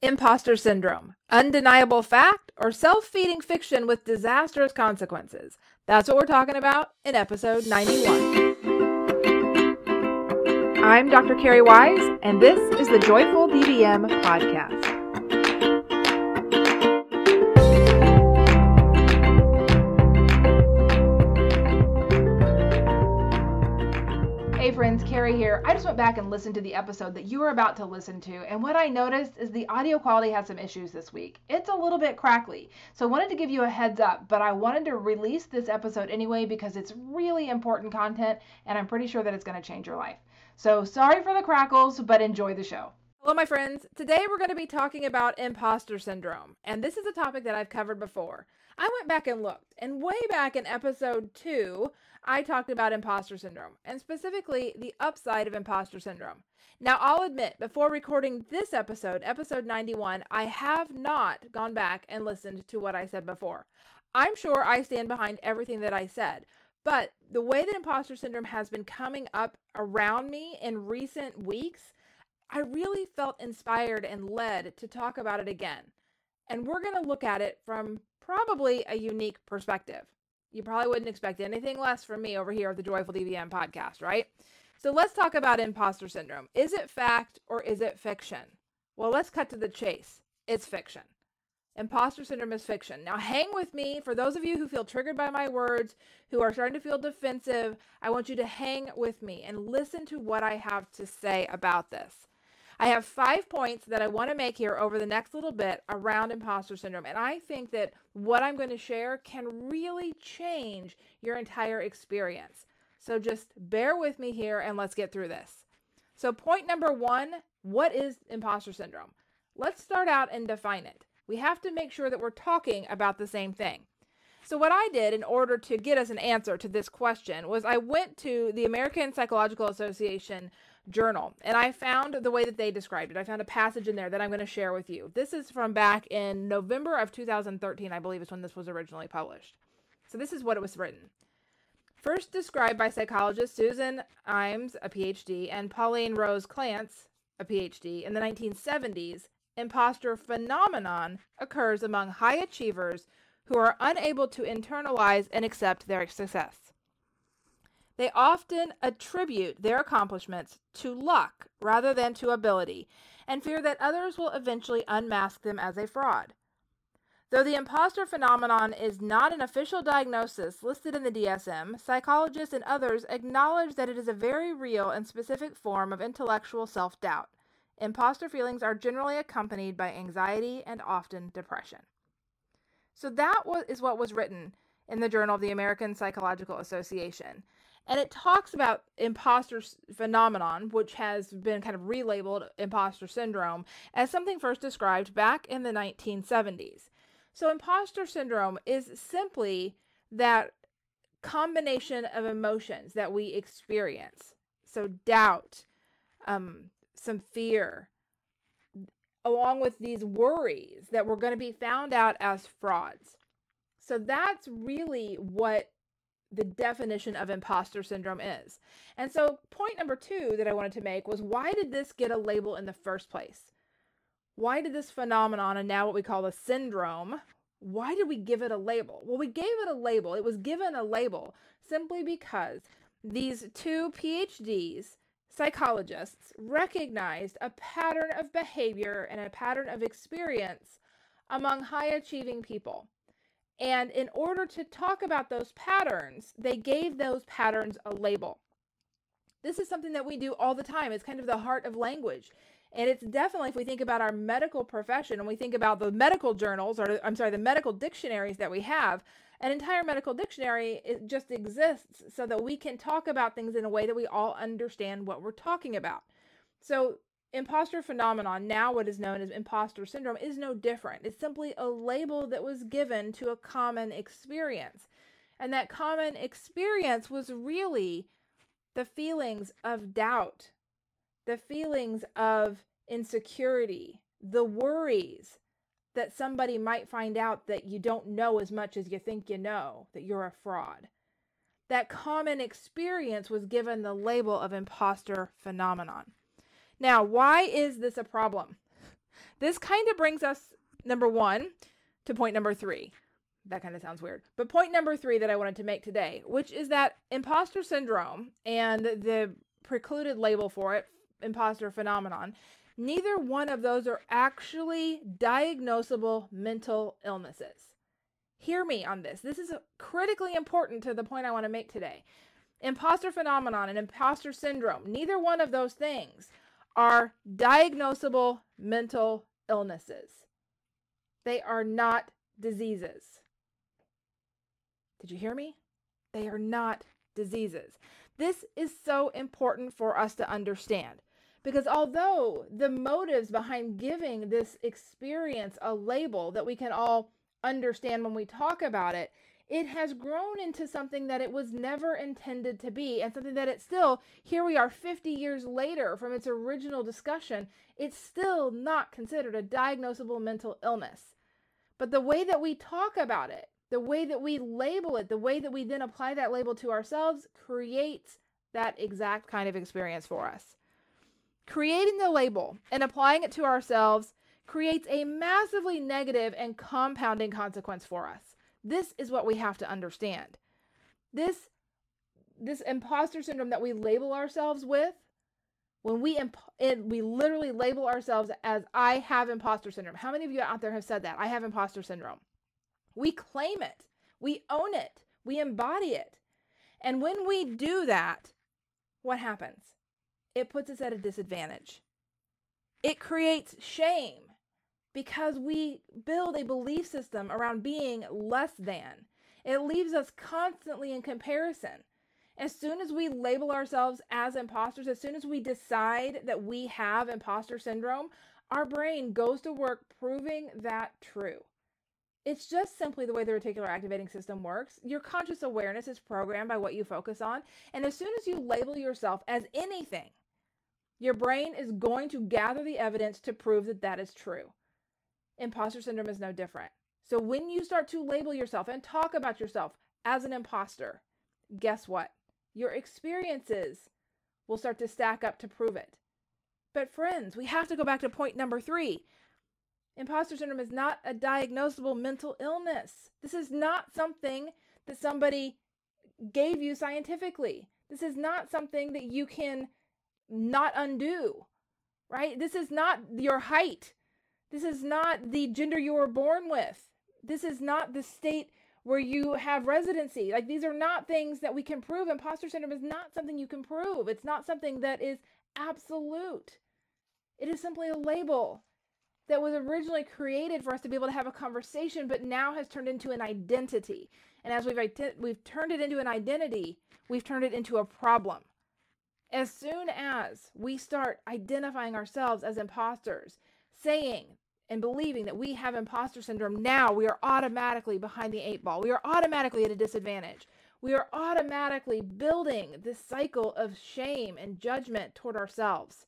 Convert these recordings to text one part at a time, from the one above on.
Imposter syndrome, undeniable fact, or self feeding fiction with disastrous consequences? That's what we're talking about in episode 91. I'm Dr. Carrie Wise, and this is the Joyful DVM podcast. Here. I just went back and listened to the episode that you were about to listen to, and what I noticed is the audio quality has some issues this week. It's a little bit crackly, so I wanted to give you a heads up, but I wanted to release this episode anyway because it's really important content, and I'm pretty sure that it's going to change your life. So sorry for the crackles, but enjoy the show. Hello, my friends. Today we're going to be talking about imposter syndrome, and this is a topic that I've covered before. I went back and looked, and way back in episode two, I talked about imposter syndrome, and specifically the upside of imposter syndrome. Now, I'll admit, before recording this episode, episode 91, I have not gone back and listened to what I said before. I'm sure I stand behind everything that I said, but the way that imposter syndrome has been coming up around me in recent weeks, I really felt inspired and led to talk about it again. And we're going to look at it from probably a unique perspective. You probably wouldn't expect anything less from me over here at the Joyful DVM podcast, right? So let's talk about imposter syndrome. Is it fact or is it fiction? Well, let's cut to the chase. It's fiction. Imposter syndrome is fiction. Now, hang with me. For those of you who feel triggered by my words, who are starting to feel defensive, I want you to hang with me and listen to what I have to say about this. I have five points that I want to make here over the next little bit around imposter syndrome. And I think that what I'm going to share can really change your entire experience. So just bear with me here and let's get through this. So, point number one what is imposter syndrome? Let's start out and define it. We have to make sure that we're talking about the same thing. So, what I did in order to get us an answer to this question was I went to the American Psychological Association journal and I found the way that they described it. I found a passage in there that I'm going to share with you. This is from back in November of 2013, I believe is when this was originally published. So, this is what it was written. First described by psychologist Susan Imes, a PhD, and Pauline Rose Clance, a PhD, in the 1970s, imposter phenomenon occurs among high achievers who are unable to internalize and accept their success. They often attribute their accomplishments to luck rather than to ability and fear that others will eventually unmask them as a fraud. Though the imposter phenomenon is not an official diagnosis listed in the DSM, psychologists and others acknowledge that it is a very real and specific form of intellectual self doubt. Imposter feelings are generally accompanied by anxiety and often depression. So that was, is what was written in the Journal of the American Psychological Association. And it talks about imposter phenomenon, which has been kind of relabeled imposter syndrome, as something first described back in the 1970s. So, imposter syndrome is simply that combination of emotions that we experience. So, doubt, um, some fear, along with these worries that we're going to be found out as frauds. So that's really what the definition of imposter syndrome is. And so, point number two that I wanted to make was why did this get a label in the first place? Why did this phenomenon, and now what we call a syndrome, why did we give it a label? Well, we gave it a label. It was given a label simply because these two PhDs psychologists recognized a pattern of behavior and a pattern of experience among high achieving people. And in order to talk about those patterns, they gave those patterns a label. This is something that we do all the time. It's kind of the heart of language. And it's definitely, if we think about our medical profession and we think about the medical journals, or I'm sorry, the medical dictionaries that we have, an entire medical dictionary it just exists so that we can talk about things in a way that we all understand what we're talking about. So, imposter phenomenon, now what is known as imposter syndrome, is no different. It's simply a label that was given to a common experience. And that common experience was really the feelings of doubt, the feelings of insecurity, the worries, that somebody might find out that you don't know as much as you think you know, that you're a fraud. That common experience was given the label of imposter phenomenon. Now, why is this a problem? This kind of brings us, number one, to point number three. That kind of sounds weird. But point number three that I wanted to make today, which is that imposter syndrome and the precluded label for it, imposter phenomenon, neither one of those are actually diagnosable mental illnesses. Hear me on this. This is critically important to the point I want to make today. Imposter phenomenon and imposter syndrome, neither one of those things are diagnosable mental illnesses. They are not diseases. Did you hear me? They are not diseases. This is so important for us to understand because although the motives behind giving this experience a label that we can all understand when we talk about it it has grown into something that it was never intended to be and something that it still here we are 50 years later from its original discussion it's still not considered a diagnosable mental illness. But the way that we talk about it the way that we label it the way that we then apply that label to ourselves creates that exact kind of experience for us. Creating the label and applying it to ourselves creates a massively negative and compounding consequence for us this is what we have to understand. This this imposter syndrome that we label ourselves with when we imp- it, we literally label ourselves as I have imposter syndrome. How many of you out there have said that? I have imposter syndrome. We claim it. We own it. We embody it. And when we do that, what happens? It puts us at a disadvantage. It creates shame because we build a belief system around being less than. It leaves us constantly in comparison. As soon as we label ourselves as imposters, as soon as we decide that we have imposter syndrome, our brain goes to work proving that true. It's just simply the way the reticular activating system works. Your conscious awareness is programmed by what you focus on. And as soon as you label yourself as anything, your brain is going to gather the evidence to prove that that is true imposter syndrome is no different. So when you start to label yourself and talk about yourself as an imposter, guess what? Your experiences will start to stack up to prove it. But friends, we have to go back to point number three. Imposter syndrome is not a diagnosable mental illness. This is not something that somebody gave you scientifically. This is not something that you can not undo, right? This is not your height. This is not the gender you were born with. This is not the state where you have residency. Like these are not things that we can prove. Imposter syndrome is not something you can prove. It's not something that is absolute. It is simply a label that was originally created for us to be able to have a conversation, but now has turned into an identity. And as we've we've turned it into an identity, we've turned it into a problem. As soon as we start identifying ourselves as imposters, saying and believing that we have imposter syndrome, now we are automatically behind the eight ball. We are automatically at a disadvantage. We are automatically building this cycle of shame and judgment toward ourselves,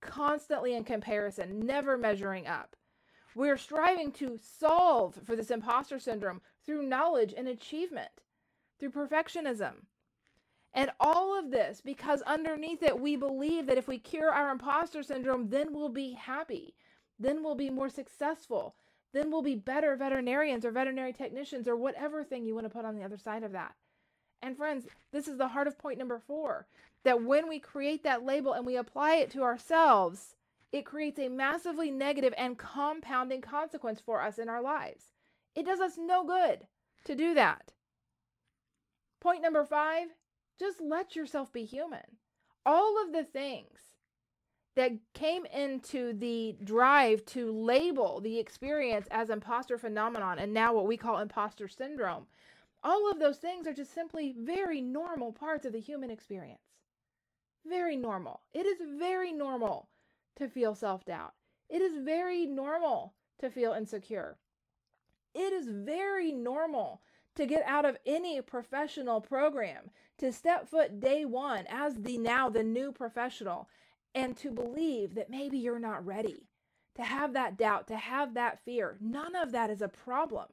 constantly in comparison, never measuring up. We're striving to solve for this imposter syndrome through knowledge and achievement, through perfectionism. And all of this because underneath it, we believe that if we cure our imposter syndrome, then we'll be happy then we'll be more successful. Then we'll be better veterinarians or veterinary technicians or whatever thing you want to put on the other side of that. And friends, this is the heart of point number four that when we create that label and we apply it to ourselves, it creates a massively negative and compounding consequence for us in our lives. It does us no good to do that. Point number five just let yourself be human. All of the things that came into the drive to label the experience as imposter phenomenon and now what we call imposter syndrome. All of those things are just simply very normal parts of the human experience. Very normal. It is very normal to feel self doubt. It is very normal to feel insecure. It is very normal to get out of any professional program, to step foot day one as the now the new professional and to believe that maybe you're not ready, to have that doubt, to have that fear. None of that is a problem.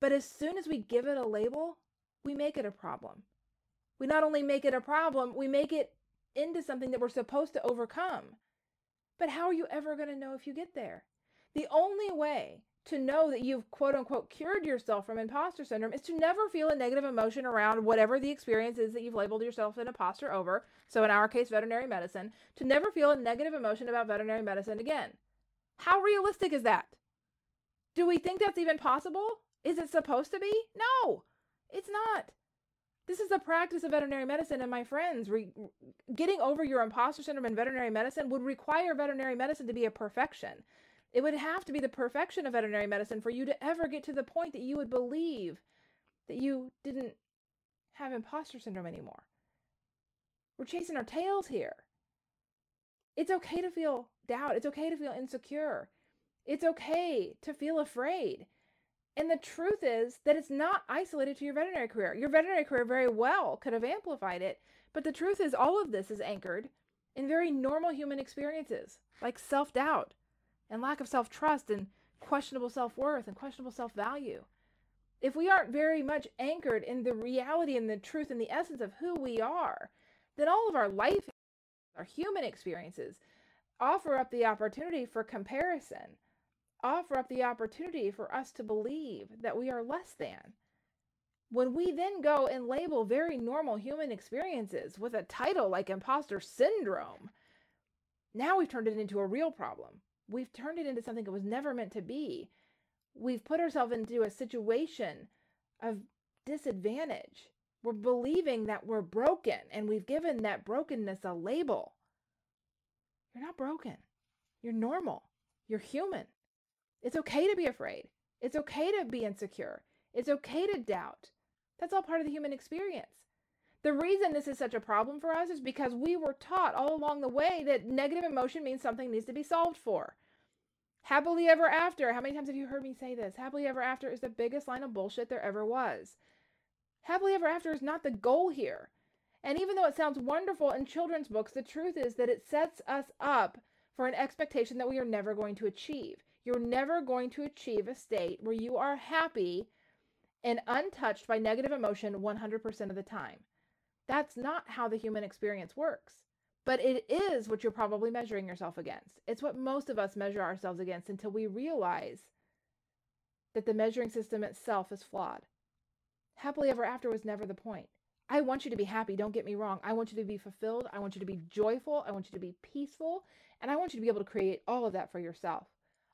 But as soon as we give it a label, we make it a problem. We not only make it a problem, we make it into something that we're supposed to overcome. But how are you ever going to know if you get there? The only way to know that you've quote unquote cured yourself from imposter syndrome is to never feel a negative emotion around whatever the experience is that you've labeled yourself an imposter over. So, in our case, veterinary medicine, to never feel a negative emotion about veterinary medicine again. How realistic is that? Do we think that's even possible? Is it supposed to be? No, it's not. This is the practice of veterinary medicine, and my friends, re- getting over your imposter syndrome in veterinary medicine would require veterinary medicine to be a perfection. It would have to be the perfection of veterinary medicine for you to ever get to the point that you would believe that you didn't have imposter syndrome anymore. We're chasing our tails here. It's okay to feel doubt. It's okay to feel insecure. It's okay to feel afraid. And the truth is that it's not isolated to your veterinary career. Your veterinary career very well could have amplified it, but the truth is all of this is anchored in very normal human experiences like self doubt, and lack of self trust and questionable self worth and questionable self value. If we aren't very much anchored in the reality and the truth and the essence of who we are, then all of our life, our human experiences, offer up the opportunity for comparison, offer up the opportunity for us to believe that we are less than. When we then go and label very normal human experiences with a title like imposter syndrome, now we've turned it into a real problem we've turned it into something it was never meant to be. We've put ourselves into a situation of disadvantage. We're believing that we're broken and we've given that brokenness a label. You're not broken. You're normal. You're human. It's okay to be afraid. It's okay to be insecure. It's okay to doubt. That's all part of the human experience. The reason this is such a problem for us is because we were taught all along the way that negative emotion means something needs to be solved for. Happily ever after. How many times have you heard me say this? Happily ever after is the biggest line of bullshit there ever was. Happily ever after is not the goal here. And even though it sounds wonderful in children's books, the truth is that it sets us up for an expectation that we are never going to achieve. You're never going to achieve a state where you are happy and untouched by negative emotion 100% of the time. That's not how the human experience works. But it is what you're probably measuring yourself against. It's what most of us measure ourselves against until we realize that the measuring system itself is flawed. Happily ever after was never the point. I want you to be happy, don't get me wrong. I want you to be fulfilled. I want you to be joyful. I want you to be peaceful. And I want you to be able to create all of that for yourself.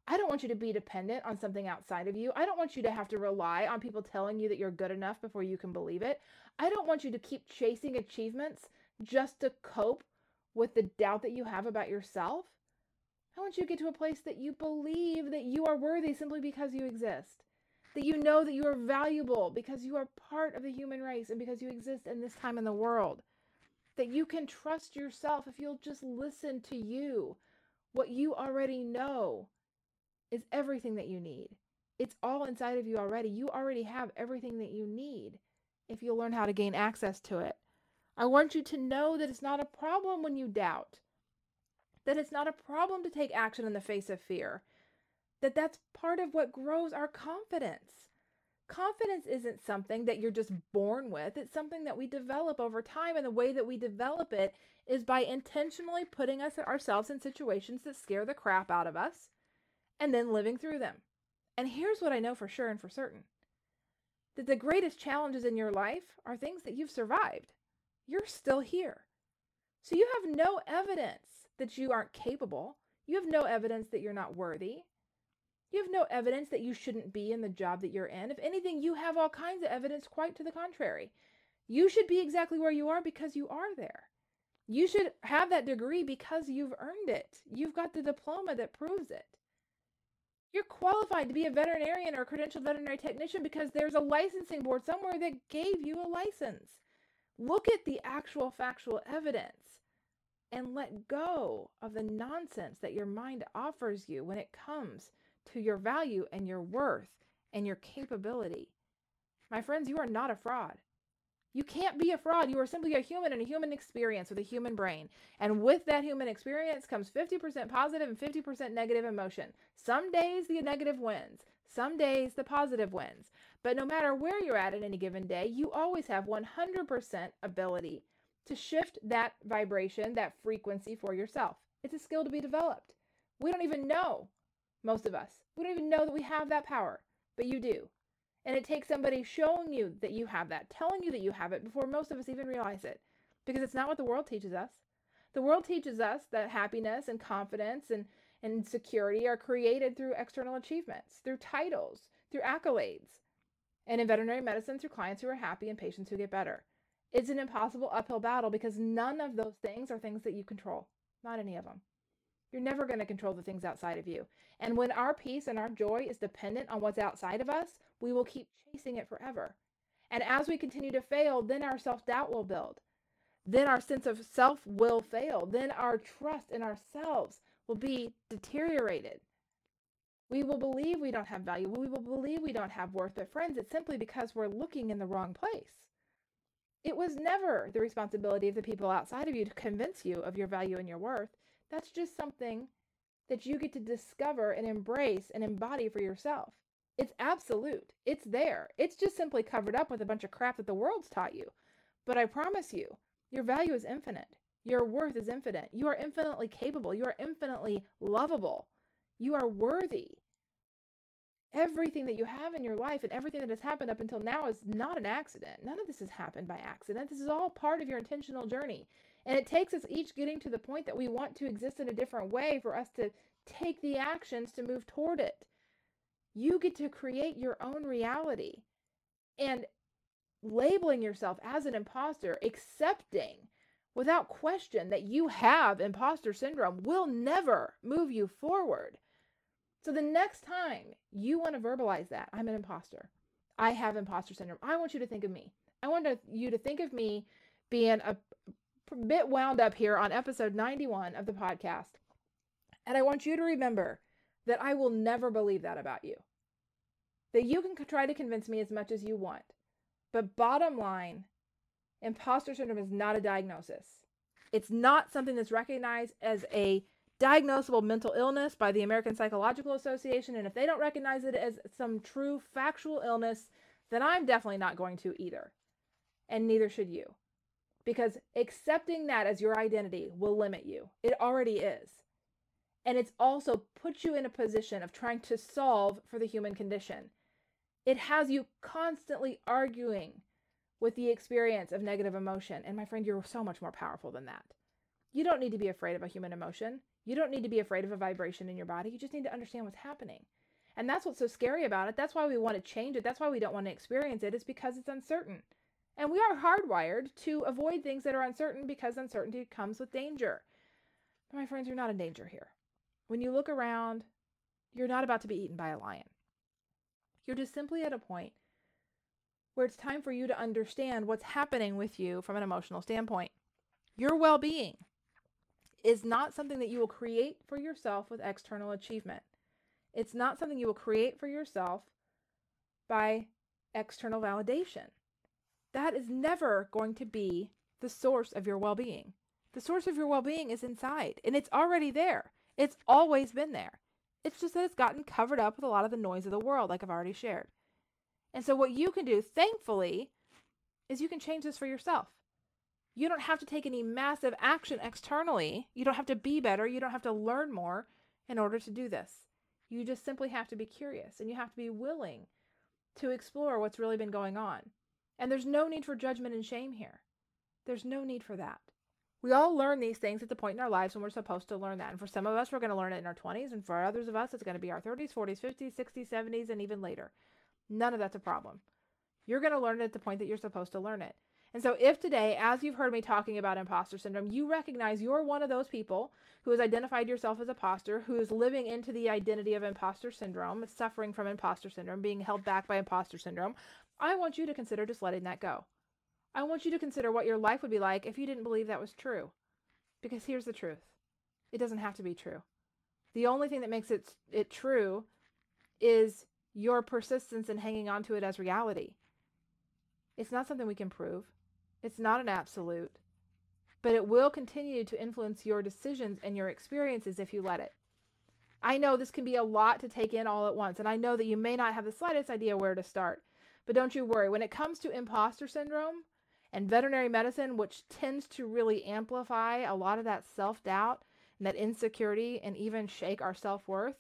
I don't want you to be dependent on something outside of you. I don't want you to have to rely on people telling you that you're good enough before you can believe it. I don't want you to keep chasing achievements just to cope with the doubt that you have about yourself. I want you to get to a place that you believe that you are worthy simply because you exist. That you know that you are valuable because you are part of the human race and because you exist in this time in the world. That you can trust yourself if you'll just listen to you. What you already know is everything that you need. It's all inside of you already. You already have everything that you need if you'll learn how to gain access to it. I want you to know that it's not a problem when you doubt, that it's not a problem to take action in the face of fear, that that's part of what grows our confidence. Confidence isn't something that you're just born with, it's something that we develop over time. And the way that we develop it is by intentionally putting us ourselves in situations that scare the crap out of us and then living through them. And here's what I know for sure and for certain that the greatest challenges in your life are things that you've survived. You're still here. So you have no evidence that you aren't capable. You have no evidence that you're not worthy. You have no evidence that you shouldn't be in the job that you're in. If anything, you have all kinds of evidence quite to the contrary. You should be exactly where you are because you are there. You should have that degree because you've earned it. You've got the diploma that proves it. You're qualified to be a veterinarian or a credentialed veterinary technician because there's a licensing board somewhere that gave you a license. Look at the actual factual evidence and let go of the nonsense that your mind offers you when it comes to your value and your worth and your capability. My friends, you are not a fraud. You can't be a fraud. You are simply a human and a human experience with a human brain. And with that human experience comes 50% positive and 50% negative emotion. Some days the negative wins, some days the positive wins. But no matter where you're at at any given day, you always have 100% ability to shift that vibration, that frequency for yourself. It's a skill to be developed. We don't even know, most of us, we don't even know that we have that power, but you do. And it takes somebody showing you that you have that, telling you that you have it before most of us even realize it, because it's not what the world teaches us. The world teaches us that happiness and confidence and, and security are created through external achievements, through titles, through accolades, and in veterinary medicine, through clients who are happy and patients who get better. It's an impossible uphill battle because none of those things are things that you control. Not any of them. You're never going to control the things outside of you. And when our peace and our joy is dependent on what's outside of us, we will keep chasing it forever. And as we continue to fail, then our self doubt will build. Then our sense of self will fail. Then our trust in ourselves will be deteriorated. We will believe we don't have value. We will believe we don't have worth. But, friends, it's simply because we're looking in the wrong place. It was never the responsibility of the people outside of you to convince you of your value and your worth. That's just something that you get to discover and embrace and embody for yourself. It's absolute. It's there. It's just simply covered up with a bunch of crap that the world's taught you. But I promise you, your value is infinite. Your worth is infinite. You are infinitely capable. You are infinitely lovable. You are worthy. Everything that you have in your life and everything that has happened up until now is not an accident. None of this has happened by accident. This is all part of your intentional journey. And it takes us each getting to the point that we want to exist in a different way for us to take the actions to move toward it. You get to create your own reality. And labeling yourself as an imposter, accepting without question that you have imposter syndrome will never move you forward. So the next time you want to verbalize that, I'm an imposter. I have imposter syndrome. I want you to think of me. I want you to think of me being a bit wound up here on episode 91 of the podcast. And I want you to remember that I will never believe that about you. That you can try to convince me as much as you want. But bottom line, imposter syndrome is not a diagnosis. It's not something that's recognized as a diagnosable mental illness by the American Psychological Association. And if they don't recognize it as some true factual illness, then I'm definitely not going to either. And neither should you. Because accepting that as your identity will limit you. It already is. And it's also put you in a position of trying to solve for the human condition. It has you constantly arguing with the experience of negative emotion. And my friend, you're so much more powerful than that. You don't need to be afraid of a human emotion. You don't need to be afraid of a vibration in your body. You just need to understand what's happening. And that's what's so scary about it. That's why we want to change it. That's why we don't want to experience it, is because it's uncertain. And we are hardwired to avoid things that are uncertain because uncertainty comes with danger. But my friends, you're not in danger here. When you look around, you're not about to be eaten by a lion. You're just simply at a point where it's time for you to understand what's happening with you from an emotional standpoint. Your well being is not something that you will create for yourself with external achievement. It's not something you will create for yourself by external validation. That is never going to be the source of your well being. The source of your well being is inside, and it's already there. It's always been there. It's just that it's gotten covered up with a lot of the noise of the world, like I've already shared. And so, what you can do, thankfully, is you can change this for yourself. You don't have to take any massive action externally. You don't have to be better. You don't have to learn more in order to do this. You just simply have to be curious and you have to be willing to explore what's really been going on. And there's no need for judgment and shame here. There's no need for that. We all learn these things at the point in our lives when we're supposed to learn that. And for some of us, we're going to learn it in our 20s. And for others of us, it's going to be our 30s, 40s, 50s, 60s, 70s, and even later. None of that's a problem. You're going to learn it at the point that you're supposed to learn it. And so, if today, as you've heard me talking about imposter syndrome, you recognize you're one of those people who has identified yourself as a imposter, who is living into the identity of imposter syndrome, suffering from imposter syndrome, being held back by imposter syndrome, I want you to consider just letting that go. I want you to consider what your life would be like if you didn't believe that was true. Because here's the truth it doesn't have to be true. The only thing that makes it, it true is your persistence in hanging on to it as reality. It's not something we can prove, it's not an absolute, but it will continue to influence your decisions and your experiences if you let it. I know this can be a lot to take in all at once, and I know that you may not have the slightest idea where to start. But don't you worry. When it comes to imposter syndrome, and veterinary medicine, which tends to really amplify a lot of that self doubt and that insecurity and even shake our self worth,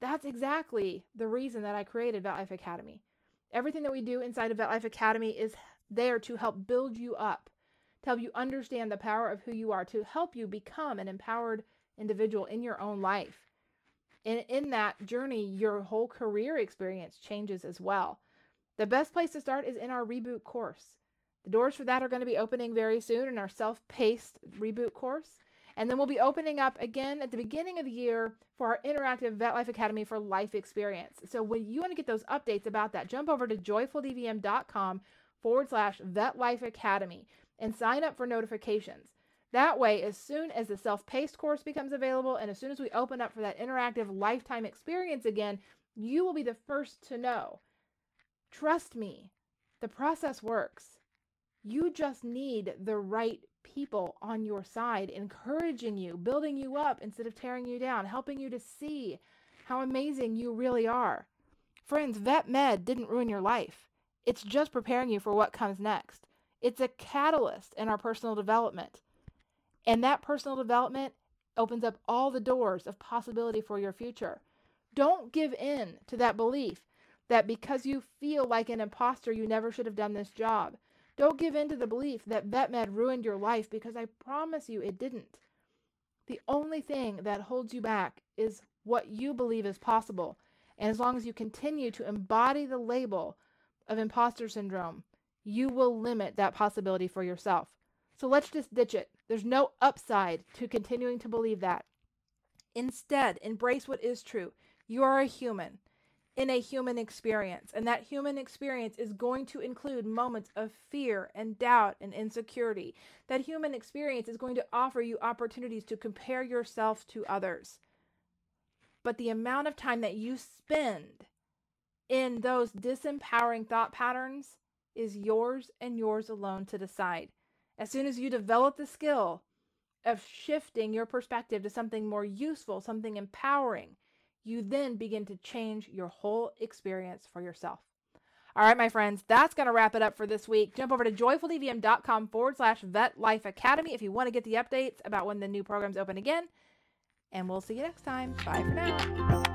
that's exactly the reason that I created Vet Life Academy. Everything that we do inside of Vet Life Academy is there to help build you up, to help you understand the power of who you are, to help you become an empowered individual in your own life. And in that journey, your whole career experience changes as well. The best place to start is in our reboot course. The doors for that are going to be opening very soon in our self paced reboot course. And then we'll be opening up again at the beginning of the year for our interactive Vet Life Academy for Life Experience. So when you want to get those updates about that, jump over to joyfuldvm.com forward slash Vet Life Academy and sign up for notifications. That way, as soon as the self paced course becomes available and as soon as we open up for that interactive lifetime experience again, you will be the first to know. Trust me, the process works. You just need the right people on your side, encouraging you, building you up instead of tearing you down, helping you to see how amazing you really are. Friends, Vet Med didn't ruin your life. It's just preparing you for what comes next. It's a catalyst in our personal development. And that personal development opens up all the doors of possibility for your future. Don't give in to that belief that because you feel like an imposter, you never should have done this job. Don't give in to the belief that VetMed ruined your life because I promise you it didn't. The only thing that holds you back is what you believe is possible. And as long as you continue to embody the label of imposter syndrome, you will limit that possibility for yourself. So let's just ditch it. There's no upside to continuing to believe that. Instead, embrace what is true. You are a human in a human experience, and that human experience is going to include moments of fear and doubt and insecurity. That human experience is going to offer you opportunities to compare yourself to others. But the amount of time that you spend in those disempowering thought patterns is yours and yours alone to decide. As soon as you develop the skill of shifting your perspective to something more useful, something empowering, you then begin to change your whole experience for yourself. All right, my friends, that's going to wrap it up for this week. Jump over to joyfuldvm.com forward slash vet life academy if you want to get the updates about when the new programs open again. And we'll see you next time. Bye for now.